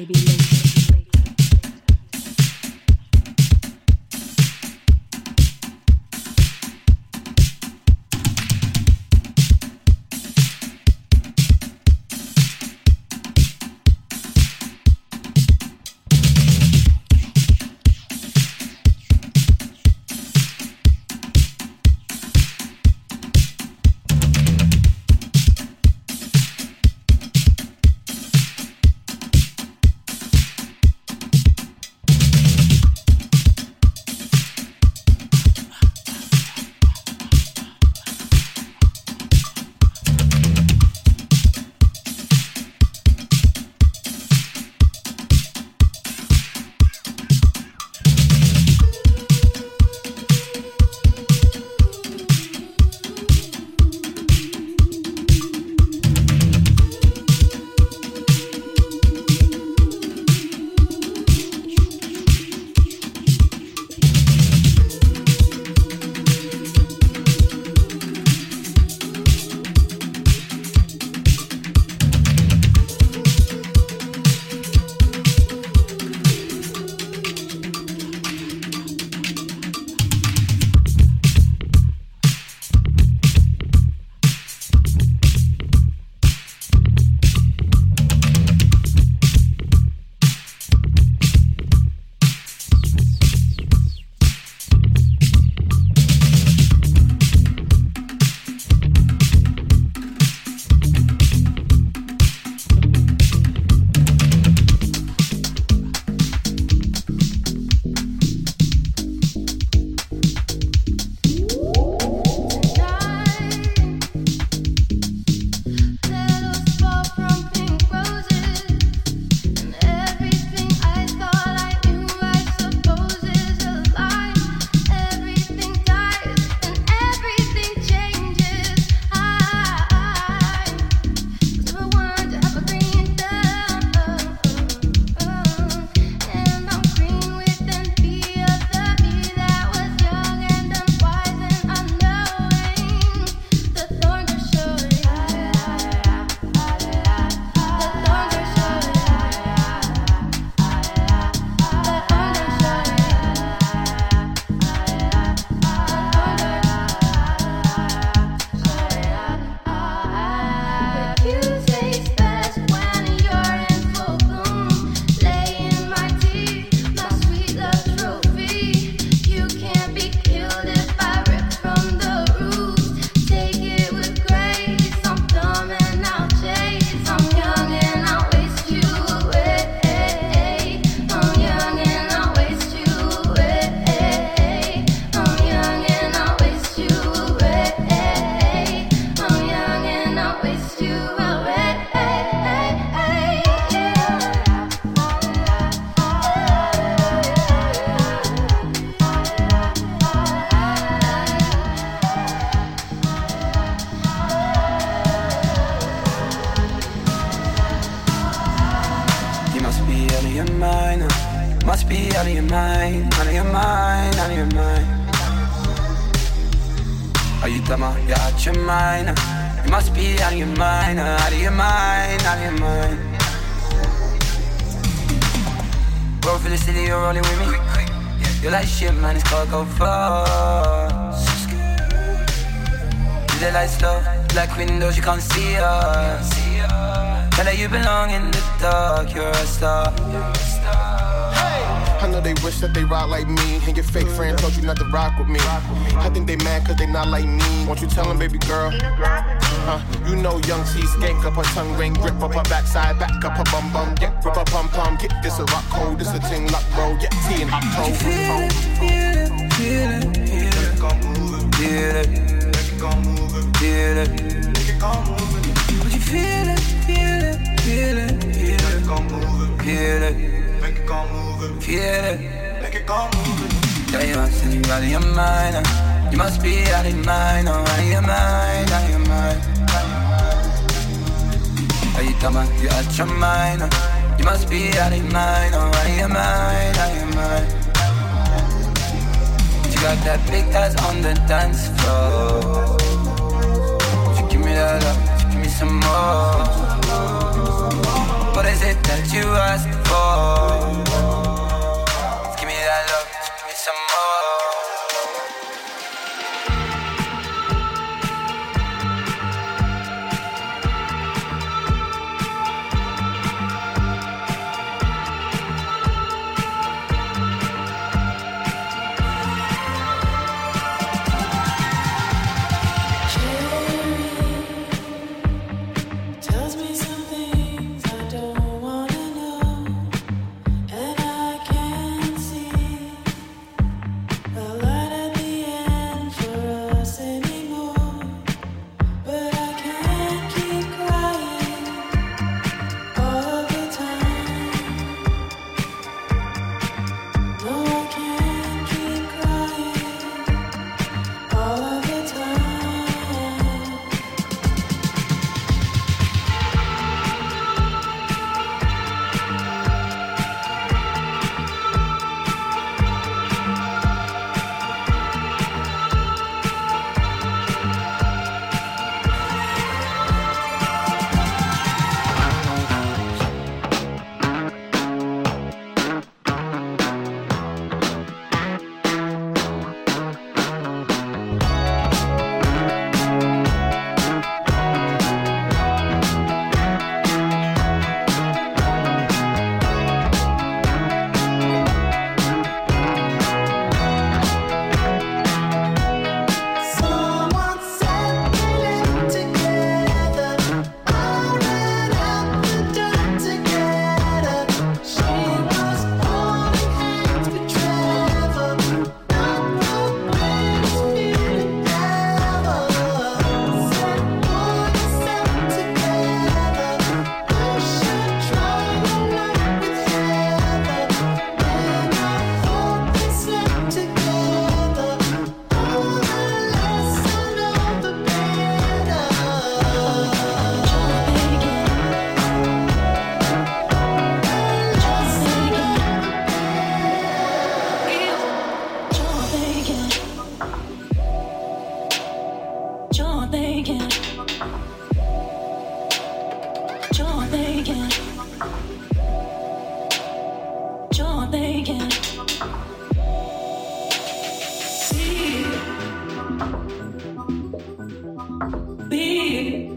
maybe later. ayırmayın Ayıdama ya açılmayın You must be out of your mind, out of your mind, out of your mind. Roll for the city, you're rolling with me. You're like shit man, it's called go fast. Do the lights slow, like windows you can't see us. Tell her you belong in the dark, you're a star know they wish that they ride like me. And your fake friend told you not to rock with me. I think they mad cause they not like me. Won't you tell them, baby girl? Uh, you know young T skank up her tongue ring, grip up her backside, back up her bum bum, yeah, grip up pum pum, get this a rock cold, this a ting lock roll, yeah, T and October. Feel it, feel it, feel it, feel it, feel it, feel it, it, feel it, feel it, feel it, feel it, feel it, feel it, feel it, feel it, feel it, feel it, it, feel it, Feel it. Make it moving. Yeah, you must out of your mind. You must be out of your mind. Oh, out of your mind. Out of your mind. Are you dumb? You out your mind. You must be out of your mind. Oh, out of your mind. Out of your mind. You got that big ass on the dance floor. Would you give me that up? Would you give me some more? What is it that you ask for? be.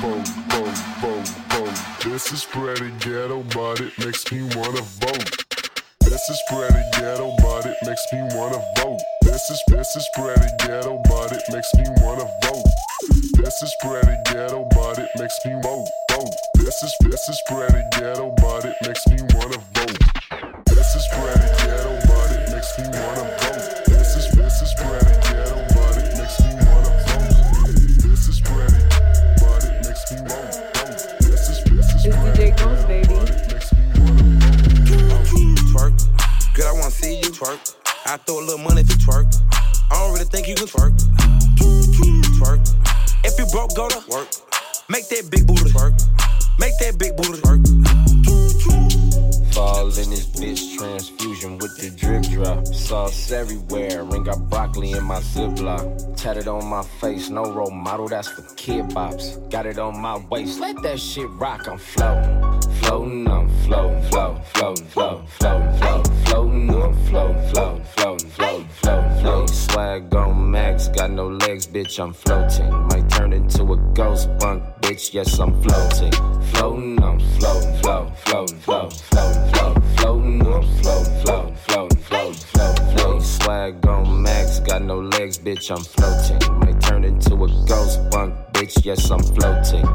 boom, boom, boom, boom. This is pretty ghetto, but it makes me wanna vote. This is pretty ghetto, but it makes me wanna vote. This is this is pretty ghetto, but it makes me wanna vote. This is pretty ghetto, but it makes me vote, vote. This is this is pretty ghetto, but it makes me wanna vote. This is pretty ghetto, but it makes me wanna vote. twerk. I throw a little money if you twerk. I don't really think you can twerk. Twerk. If you broke, go to work. Make that big booty twerk. Make that big booty twerk. Fall in this bitch transfer no role model, that's for kid bops. Got it on my waist, let that shit rock, I'm floating. Floating, I'm floating, floating, floating, floating, floating, floating, floating, I'm floating, floating, floating, floating, floating, floating. Swag on max, got no legs, bitch, I'm floating. Might turn into a ghost bunk, bitch, yes, I'm floating. Floating, I'm floating, floating, floating, floating, floating, floating, floating, I'm floating, floating, floating. Swag on max, got no legs, bitch, I'm floating. Might turn into a ghost bunk, bitch. Yes, I'm floating.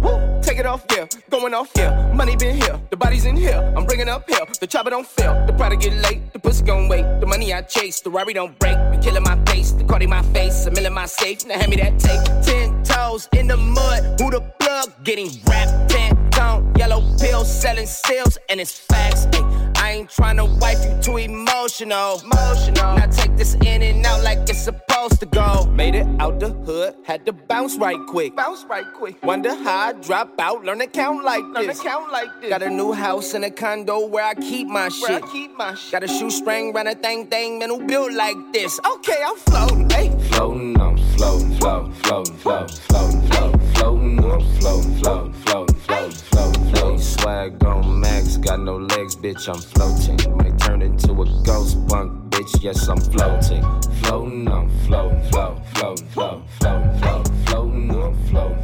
Woo, take it off, yeah. Going off, yeah. Money been here, the body's in here. I'm bringing up here. The chopper don't fail. The product get late, the pussy gon' wait. The money I chase, the Rari don't break. The killing my face, the Cardi my face, a mill my safe. Now hand me that tape. Ten toes in the mud, who the plug? Getting wrapped, ten tone, yellow pills, selling stills, and it's facts. Ay. I ain't tryna wipe you too emotional. Emotional. Now take this in and out like it's supposed to go. Made it out the hood, had to bounce right quick. Bounce right quick. Wonder how I drop out, learn to count like learn this. Count like this. Got a new house and a condo where I keep my where shit. I keep my shit. Got a shoestring, run a thing, thing, man who built like this. Okay, I'm floating, hey. Floating, I'm floating, floating, floating, floating, floating, floating, floating, I'm floating, floating, floating, floating, floating, floating. Swag on max, got no legs, bitch, I'm floating. Might turn into a ghost bunk, bitch. Yes, I'm floating. Floating, I'm floating, floating, floating, floating, floating, floating, floating, I'm floating,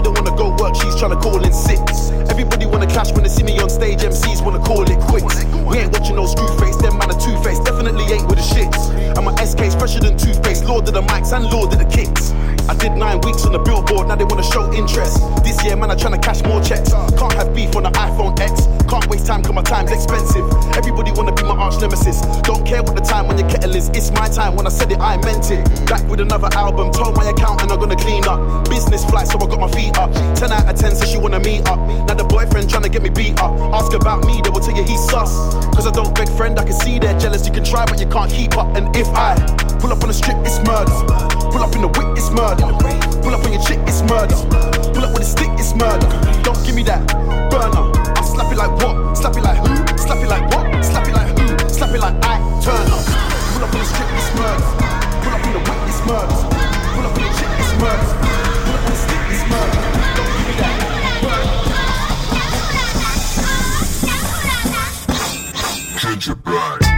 she don't wanna go work, she's trying to call in six. Everybody wanna clash when they see me on stage, MCs wanna call it quits. We ain't watching no screw face, them man are two face, definitely ain't with the shits. And my SK's fresher than toothpaste, lord of the mics and lord of the kicks. I did nine weeks on the billboard, now they wanna show interest. This year, man, I'm cash more checks. Can't have beef on the iPhone X. Can't waste time, cause my time's expensive. Everybody wanna be my arch nemesis. Don't care what the time when your kettle is. It's my time, when I said it, I meant it. Back with another album, told my accountant I'm gonna clean up. Business flight, so I got my feet up. 10 out of 10 says she wanna meet up. Now the boyfriend trying to get me beat up. Ask about me, they will tell you he's sus. Cause I don't beg friend, I can see they're jealous. You can try, but you can't keep up. And if I pull up on the strip, it's murder. Pull up in the whip, it's murder. Pull up on your chick, it's murder. Pull up with a stick, it's murder. Don't give me that burner. I slap it like what? Slap it like who? Slap it like what? Slap it like who? Slap it like I turn up. Pull up on the strip, it's murder. Pull up in the whip, it's murder. Pull up on your chick, it's murder. Pull up with a stick, it's murder. Don't give me that burner. Ginger Black.